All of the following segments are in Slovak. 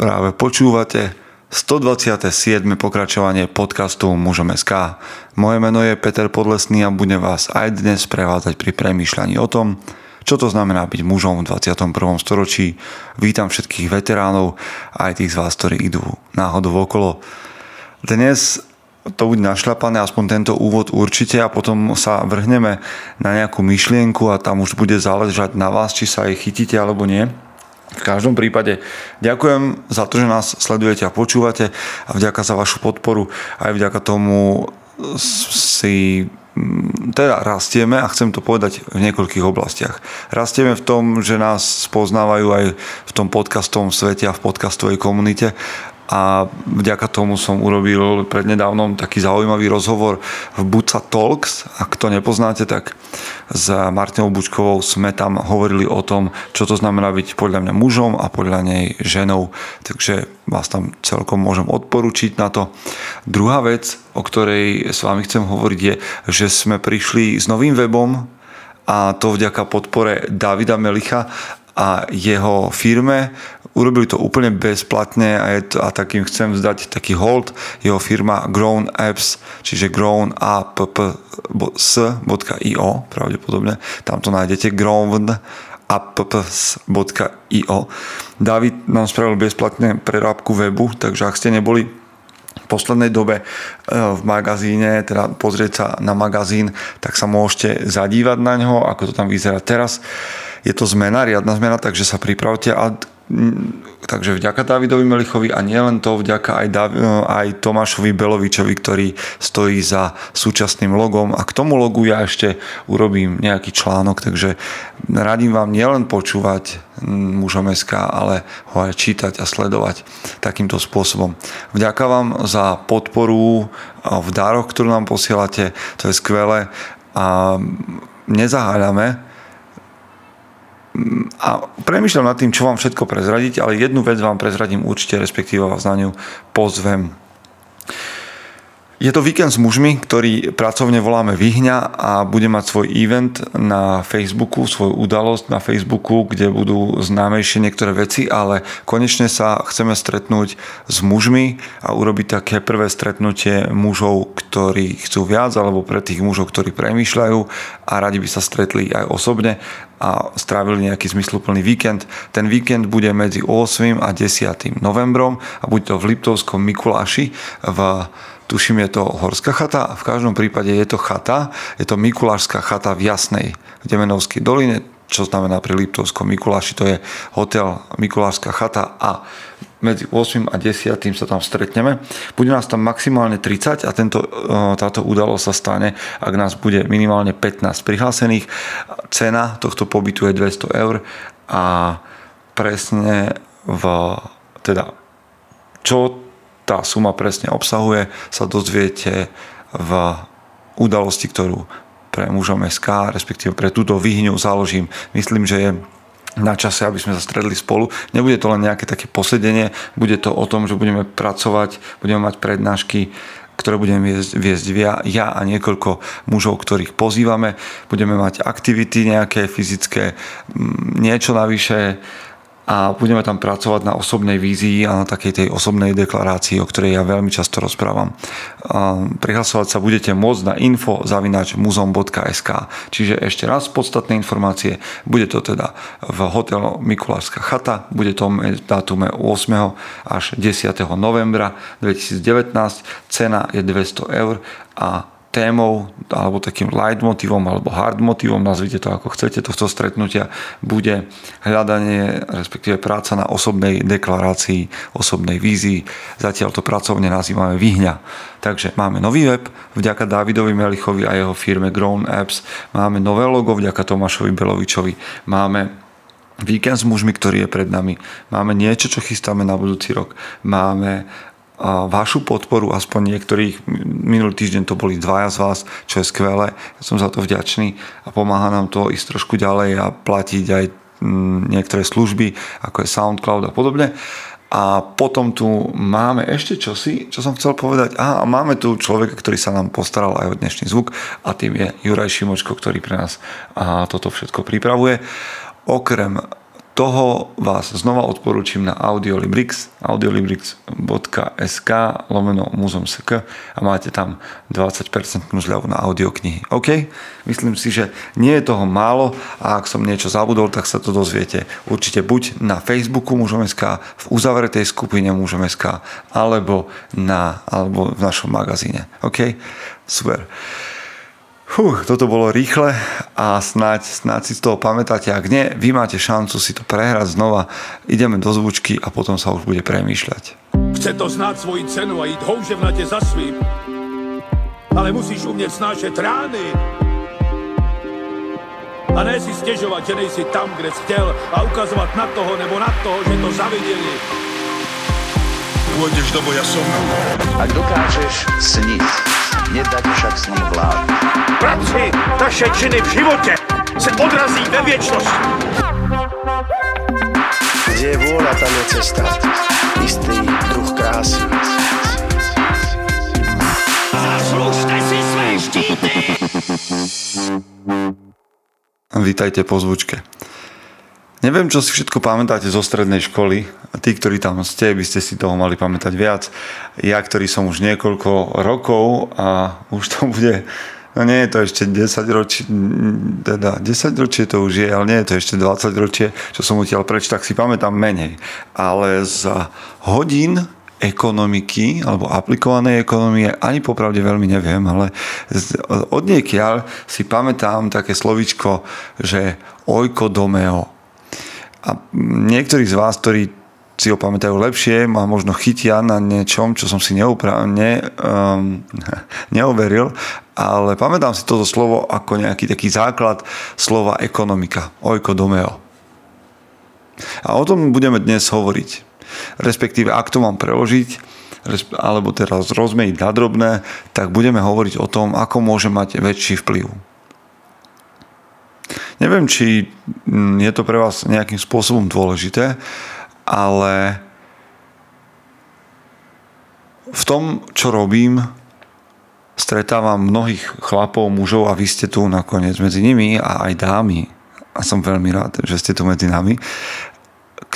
Práve počúvate 127. pokračovanie podcastu Mužom. Moje meno je Peter Podlesný a budem vás aj dnes prevádzať pri premýšľaní o tom, čo to znamená byť mužom v 21. storočí. Vítam všetkých veteránov aj tých z vás, ktorí idú náhodou okolo. Dnes to bude našľapané, aspoň tento úvod určite a potom sa vrhneme na nejakú myšlienku a tam už bude záležať na vás, či sa jej chytíte alebo nie. V každom prípade ďakujem za to, že nás sledujete a počúvate a vďaka za vašu podporu. Aj vďaka tomu si mm, teda rastieme a chcem to povedať v niekoľkých oblastiach. Rastieme v tom, že nás spoznávajú aj v tom podcastovom svete a v podcastovej komunite a vďaka tomu som urobil prednedávnom taký zaujímavý rozhovor v Buca Talks. Ak to nepoznáte, tak s Martinou Bučkovou sme tam hovorili o tom, čo to znamená byť podľa mňa mužom a podľa nej ženou. Takže vás tam celkom môžem odporučiť na to. Druhá vec, o ktorej s vami chcem hovoriť je, že sme prišli s novým webom a to vďaka podpore Davida Melicha a jeho firme. Urobili to úplne bezplatne a, je to, a takým chcem zdať taký hold. Jeho firma Grown Apps, čiže grown apps.io pravdepodobne. Tam to nájdete grown apps.io. David nám spravil bezplatne prerábku webu, takže ak ste neboli v poslednej dobe e, v magazíne, teda pozrieť sa na magazín, tak sa môžete zadívať na ňo, ako to tam vyzerá teraz je to zmena, riadna zmena, takže sa pripravte a takže vďaka Davidovi Melichovi a nielen to, vďaka aj, Dav- aj Tomášovi Belovičovi, ktorý stojí za súčasným logom a k tomu logu ja ešte urobím nejaký článok, takže radím vám nielen počúvať mužom SK, ale ho aj čítať a sledovať takýmto spôsobom. Vďaka vám za podporu v dároch, ktorú nám posielate, to je skvelé a nezaháľame, a premyšľam nad tým, čo vám všetko prezradiť, ale jednu vec vám prezradím určite, respektíve vás na ňu pozvem. Je to víkend s mužmi, ktorý pracovne voláme Vyhňa a bude mať svoj event na Facebooku, svoju udalosť na Facebooku, kde budú známejšie niektoré veci, ale konečne sa chceme stretnúť s mužmi a urobiť také prvé stretnutie mužov, ktorí chcú viac, alebo pre tých mužov, ktorí premýšľajú a radi by sa stretli aj osobne a strávili nejaký zmysluplný víkend. Ten víkend bude medzi 8. a 10. novembrom a bude to v Liptovskom Mikuláši v tuším je to horská chata v každom prípade je to chata, je to Mikulášská chata v Jasnej, v Demenovskej doline, čo znamená pri Liptovskom Mikuláši, to je hotel Mikulášská chata a medzi 8 a 10 sa tam stretneme. Bude nás tam maximálne 30 a tento, e, táto udalosť sa stane, ak nás bude minimálne 15 prihlásených. Cena tohto pobytu je 200 eur a presne v teda čo tá suma presne obsahuje, sa dozviete v udalosti, ktorú pre mužom SK, respektíve pre túto výhňu založím. Myslím, že je na čase, aby sme sa stredli spolu. Nebude to len nejaké také posedenie, bude to o tom, že budeme pracovať, budeme mať prednášky, ktoré budeme viesť, viesť ja a niekoľko mužov, ktorých pozývame. Budeme mať aktivity nejaké fyzické, niečo navyše, a budeme tam pracovať na osobnej vízii a na takej tej osobnej deklarácii, o ktorej ja veľmi často rozprávam. Prihlasovať sa budete môcť na info muzom.sk Čiže ešte raz podstatné informácie. Bude to teda v hotelu Mikulárska chata, bude to dátume 8. až 10. novembra 2019. Cena je 200 eur a témou alebo takým leitmotivom alebo hardmotivom, nazvite to ako chcete, tohto stretnutia bude hľadanie, respektíve práca na osobnej deklarácii, osobnej vízii. Zatiaľ to pracovne nazývame Vyhňa. Takže máme nový web, vďaka Davidovi Melichovi a jeho firme Grown Apps. Máme nové logo, vďaka Tomášovi Belovičovi. Máme víkend s mužmi, ktorý je pred nami. Máme niečo, čo chystáme na budúci rok. Máme vašu podporu, aspoň niektorých, minulý týždeň to boli dvaja z vás, čo je skvelé, ja som za to vďačný a pomáha nám to ísť trošku ďalej a platiť aj mm, niektoré služby, ako je SoundCloud a podobne. A potom tu máme ešte čosi, čo som chcel povedať. A máme tu človeka, ktorý sa nám postaral aj o dnešný zvuk a tým je Juraj Šimočko, ktorý pre nás a toto všetko pripravuje. Okrem toho vás znova odporúčam na Audiolibrix, audiolibrix.sk lomeno muzom.sk a máte tam 20% zľavu na audioknihy. OK? Myslím si, že nie je toho málo a ak som niečo zabudol, tak sa to dozviete určite buď na Facebooku mužom.sk, v uzavretej skupine mužom.sk alebo, na, alebo v našom magazíne. OK? Super. Fú, toto bolo rýchle a snáď, snáď si z toho pamätáte. Ak nie, vy máte šancu si to prehrať znova. Ideme do zvučky a potom sa už bude premýšľať. Chce to znáť svoji cenu a ísť houževnate za svým. Ale musíš umieť snášať rány. A ne si stiežovať, že nejsi tam, kde si chcel a ukazovať na toho nebo na toho, že to zavideli. Pôjdeš do boja som. Ak dokážeš sniť, nedať však sním vlád. Práci, taše činy v živote se odrazí ve věčnosti. Kde je vôľa, tam je cesta. Istý druh krásy. Zaslužte si své štíty! Vítajte po zvučke. Neviem, čo si všetko pamätáte zo strednej školy. Tí, ktorí tam ste, by ste si toho mali pamätať viac. Ja, ktorý som už niekoľko rokov a už to bude No nie je to ešte 10 ročie, teda 10 ročie to už je, ale nie je to ešte 20 ročie, čo som utiaľ preč, tak si pamätám menej. Ale z hodín ekonomiky alebo aplikovanej ekonomie ani popravde veľmi neviem, ale od niekiaľ si pamätám také slovičko, že oikodomeo. A niektorí z vás, ktorí si ho pamätajú lepšie, ma možno chytia na niečom, čo som si neupra- ne, um, neoveril, ale pamätám si toto slovo ako nejaký taký základ slova ekonomika, oikodomeo. A o tom budeme dnes hovoriť. Respektíve, ak to mám preložiť, alebo teraz rozmeniť na drobné, tak budeme hovoriť o tom, ako môže mať väčší vplyv. Neviem, či mm, je to pre vás nejakým spôsobom dôležité, ale v tom, čo robím, stretávam mnohých chlapov, mužov a vy ste tu nakoniec medzi nimi a aj dámy. A som veľmi rád, že ste tu medzi nami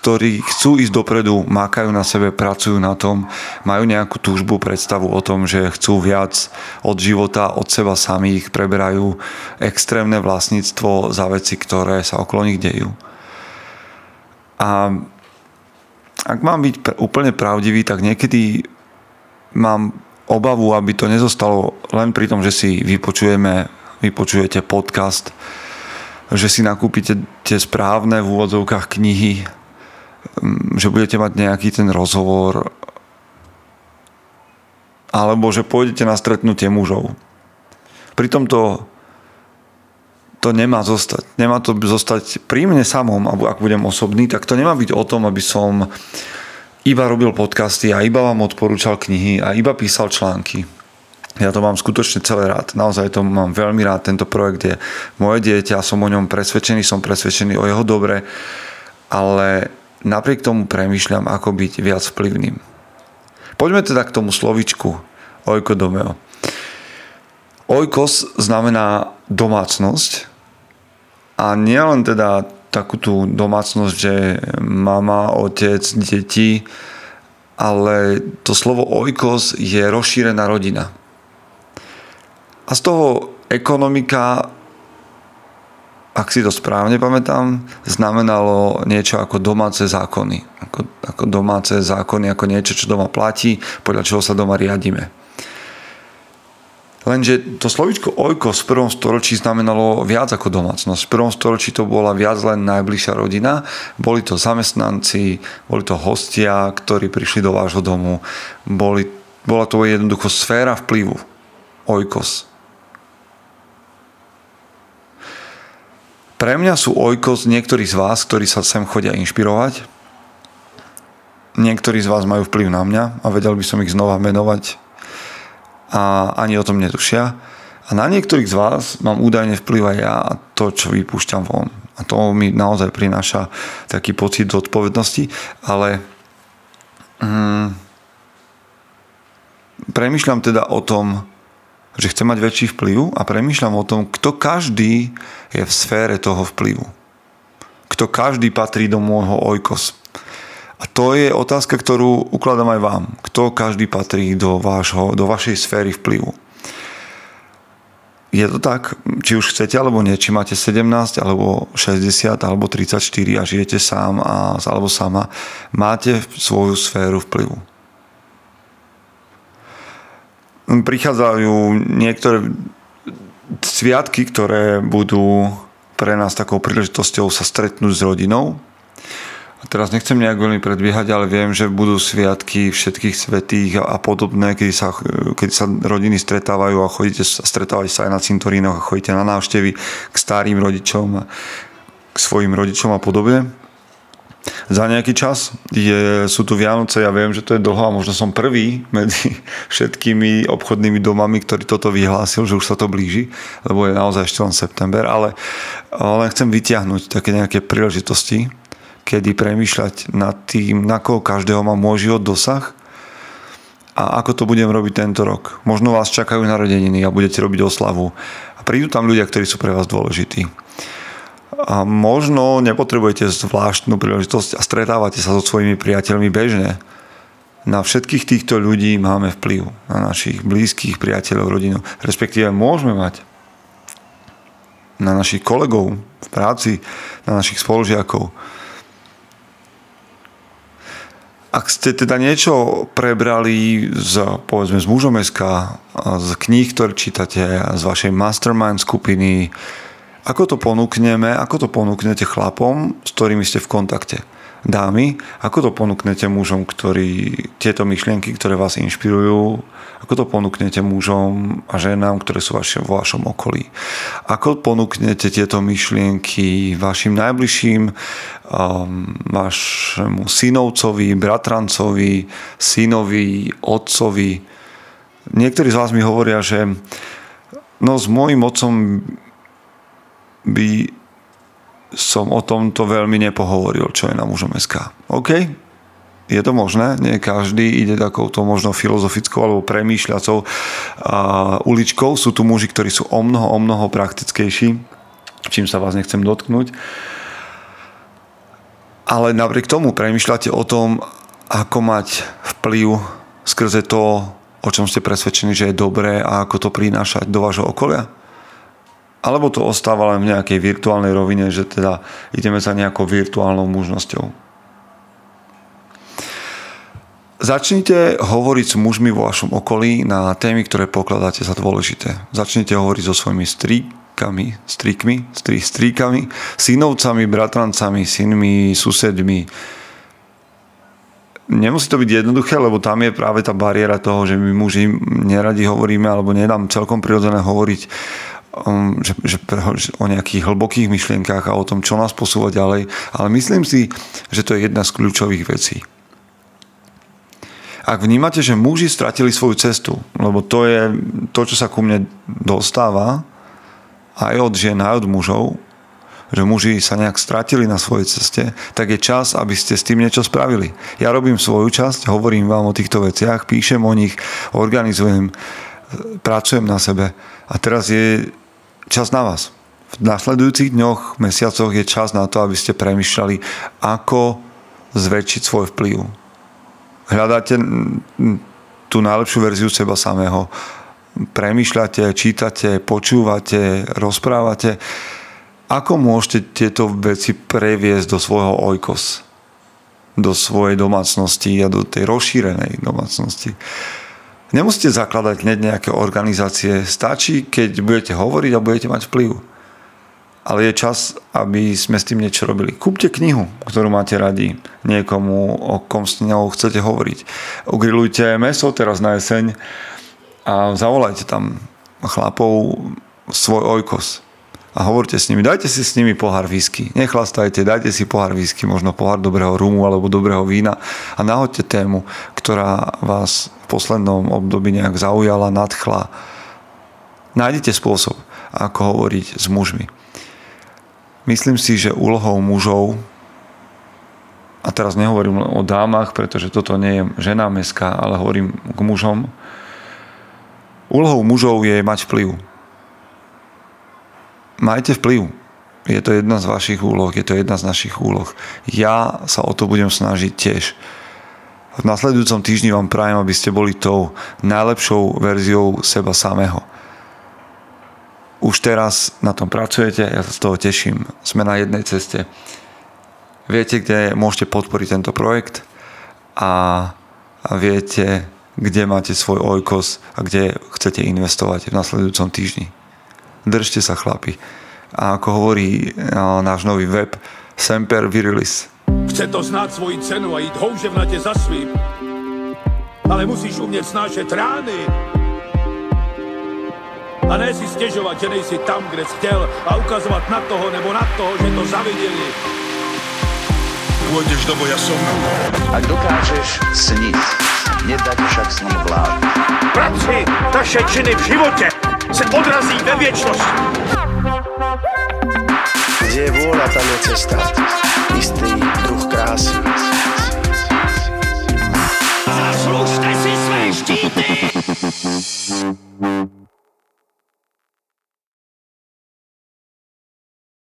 ktorí chcú ísť dopredu, mákajú na sebe, pracujú na tom, majú nejakú túžbu, predstavu o tom, že chcú viac od života, od seba samých, preberajú extrémne vlastníctvo za veci, ktoré sa okolo nich dejú. A ak mám byť úplne pravdivý, tak niekedy mám obavu, aby to nezostalo len pri tom, že si vypočujeme, vypočujete podcast, že si nakúpite tie správne v úvodzovkách knihy, že budete mať nejaký ten rozhovor alebo že pôjdete na stretnutie mužov. Pritom to, to nemá zostať. Nemá to zostať pri mne samom, ak budem osobný, tak to nemá byť o tom, aby som iba robil podcasty a iba vám odporúčal knihy a iba písal články. Ja to mám skutočne celé rád. Naozaj to mám veľmi rád. Tento projekt je moje dieťa, som o ňom presvedčený, som presvedčený o jeho dobre, ale napriek tomu premýšľam, ako byť viac vplyvným. Poďme teda k tomu slovičku oikodomeo. Oikos znamená domácnosť a nielen teda takú tú domácnosť, že mama, otec, deti, ale to slovo oikos je rozšírená rodina. A z toho ekonomika ak si to správne pamätám, znamenalo niečo ako domáce zákony. Ako, ako domáce zákony, ako niečo, čo doma platí, podľa čoho sa doma riadime. Lenže to slovičko ojkos v prvom storočí znamenalo viac ako domácnosť. V prvom storočí to bola viac len najbližšia rodina. Boli to zamestnanci, boli to hostia, ktorí prišli do vášho domu. Boli, bola to jednoducho sféra vplyvu. Ojkos. Pre mňa sú ojkos niektorí z vás, ktorí sa sem chodia inšpirovať. Niektorí z vás majú vplyv na mňa a vedel by som ich znova menovať a ani o tom netušia. A na niektorých z vás mám údajne vplyv aj ja a to, čo vypúšťam von. A to mi naozaj prináša taký pocit zodpovednosti, ale mm, premyšľam teda o tom, že chcem mať väčší vplyv a premýšľam o tom, kto každý je v sfére toho vplyvu. kto každý patrí do môjho ojkos. A to je otázka, ktorú ukladám aj vám. Kto každý patrí do, vášho, do vašej sféry vplyvu. Je to tak, či už chcete alebo nie, či máte 17 alebo 60 alebo 34 a žijete sám a, alebo sama, máte svoju sféru vplyvu. Prichádzajú niektoré sviatky, ktoré budú pre nás takou príležitosťou sa stretnúť s rodinou. A teraz nechcem nejak veľmi predbiehať, ale viem, že budú sviatky všetkých svetých a, podobné, kedy sa, kedy sa rodiny stretávajú a chodíte, stretávať sa aj na cintorínoch a chodíte na návštevy k starým rodičom k svojim rodičom a podobne za nejaký čas. Je, sú tu Vianoce, ja viem, že to je dlho a možno som prvý medzi všetkými obchodnými domami, ktorý toto vyhlásil, že už sa to blíži, lebo je naozaj ešte len september, ale len chcem vytiahnuť také nejaké príležitosti, kedy premýšľať nad tým, na koho každého má môj život dosah a ako to budem robiť tento rok. Možno vás čakajú narodeniny a budete robiť oslavu a prídu tam ľudia, ktorí sú pre vás dôležití a možno nepotrebujete zvláštnu príležitosť a stretávate sa so svojimi priateľmi bežne. Na všetkých týchto ľudí máme vplyv. Na našich blízkych priateľov, rodinu. Respektíve môžeme mať na našich kolegov v práci, na našich spolužiakov. Ak ste teda niečo prebrali z, povedzme, z mužomeska, z kníh, ktoré čítate, z vašej mastermind skupiny, ako to ponúkneme, ako to ponúknete chlapom, s ktorými ste v kontakte? Dámy, ako to ponúknete mužom, ktorí tieto myšlienky, ktoré vás inšpirujú, ako to ponúknete mužom a ženám, ktoré sú vaši, vo vašom okolí? Ako ponúknete tieto myšlienky vašim najbližším, um, vašemu synovcovi, bratrancovi, synovi, otcovi? Niektorí z vás mi hovoria, že no s môjim otcom by som o tomto veľmi nepohovoril, čo je na mužom SK. OK? Je to možné, nie každý ide takouto možno filozofickou alebo premýšľacou uličkou. Sú tu muži, ktorí sú o mnoho, o mnoho praktickejší, čím sa vás nechcem dotknúť. Ale napriek tomu premýšľate o tom, ako mať vplyv skrze to, o čom ste presvedčení, že je dobré a ako to prinášať do vášho okolia? Alebo to ostáva len v nejakej virtuálnej rovine, že teda ideme za nejakou virtuálnou mužnosťou. Začnite hovoriť s mužmi vo vašom okolí na témy, ktoré pokladáte za dôležité. Začnite hovoriť so svojimi strýkami, strýkmi, strí, strýkami, synovcami, bratrancami, synmi, susedmi. Nemusí to byť jednoduché, lebo tam je práve tá bariéra toho, že my muži neradi hovoríme alebo nedám celkom prirodzené hovoriť že, že, že o nejakých hlbokých myšlienkách a o tom, čo nás posúva ďalej, ale myslím si, že to je jedna z kľúčových vecí. Ak vnímate, že muži stratili svoju cestu, lebo to je to, čo sa ku mne dostáva aj od žien, aj od mužov, že muži sa nejak stratili na svojej ceste, tak je čas, aby ste s tým niečo spravili. Ja robím svoju časť, hovorím vám o týchto veciach, píšem o nich, organizujem, pracujem na sebe. A teraz je čas na vás. V nasledujúcich dňoch, mesiacoch je čas na to, aby ste premyšľali, ako zväčšiť svoj vplyv. Hľadáte tú najlepšiu verziu seba samého. Premýšľate, čítate, počúvate, rozprávate. Ako môžete tieto veci previesť do svojho ojkos? Do svojej domácnosti a do tej rozšírenej domácnosti. Nemusíte zakladať hneď nejaké organizácie. Stačí, keď budete hovoriť a budete mať vplyv. Ale je čas, aby sme s tým niečo robili. Kúpte knihu, ktorú máte radi niekomu, o kom s ňou chcete hovoriť. Ugrilujte meso teraz na jeseň a zavolajte tam chlapov svoj ojkos a hovorte s nimi, dajte si s nimi pohár whisky, nechlastajte, dajte si pohár whisky, možno pohár dobrého rumu alebo dobrého vína a nahoďte tému, ktorá vás v poslednom období nejak zaujala, nadchla. Nájdete spôsob, ako hovoriť s mužmi. Myslím si, že úlohou mužov a teraz nehovorím o dámach, pretože toto nie je žena meska, ale hovorím k mužom. Úlohou mužov je mať vplyv majte vplyv. Je to jedna z vašich úloh, je to jedna z našich úloh. Ja sa o to budem snažiť tiež. V nasledujúcom týždni vám prajem, aby ste boli tou najlepšou verziou seba samého. Už teraz na tom pracujete, ja sa z toho teším. Sme na jednej ceste. Viete, kde môžete podporiť tento projekt a, viete, kde máte svoj ojkos a kde chcete investovať v nasledujúcom týždni. Držte sa chlapi. A ako hovorí no, náš nový web, Semper Virilis. Chce to znát svoji cenu a jít houževnatě za svým. Ale musíš umět snášet rány. A ne si stěžovat, že nejsi tam, kde jsi chtěl a ukazovat na toho nebo na toho, že to zaviděli. Pôjdeš do boja som. Ak dokážeš sniť, nedať však sním vlád. Práci naše činy v životě se odrazí ve věčnosti. Kde je vôľa, tam je cesta. Istý druh krásy. Zaslužte si své štíty!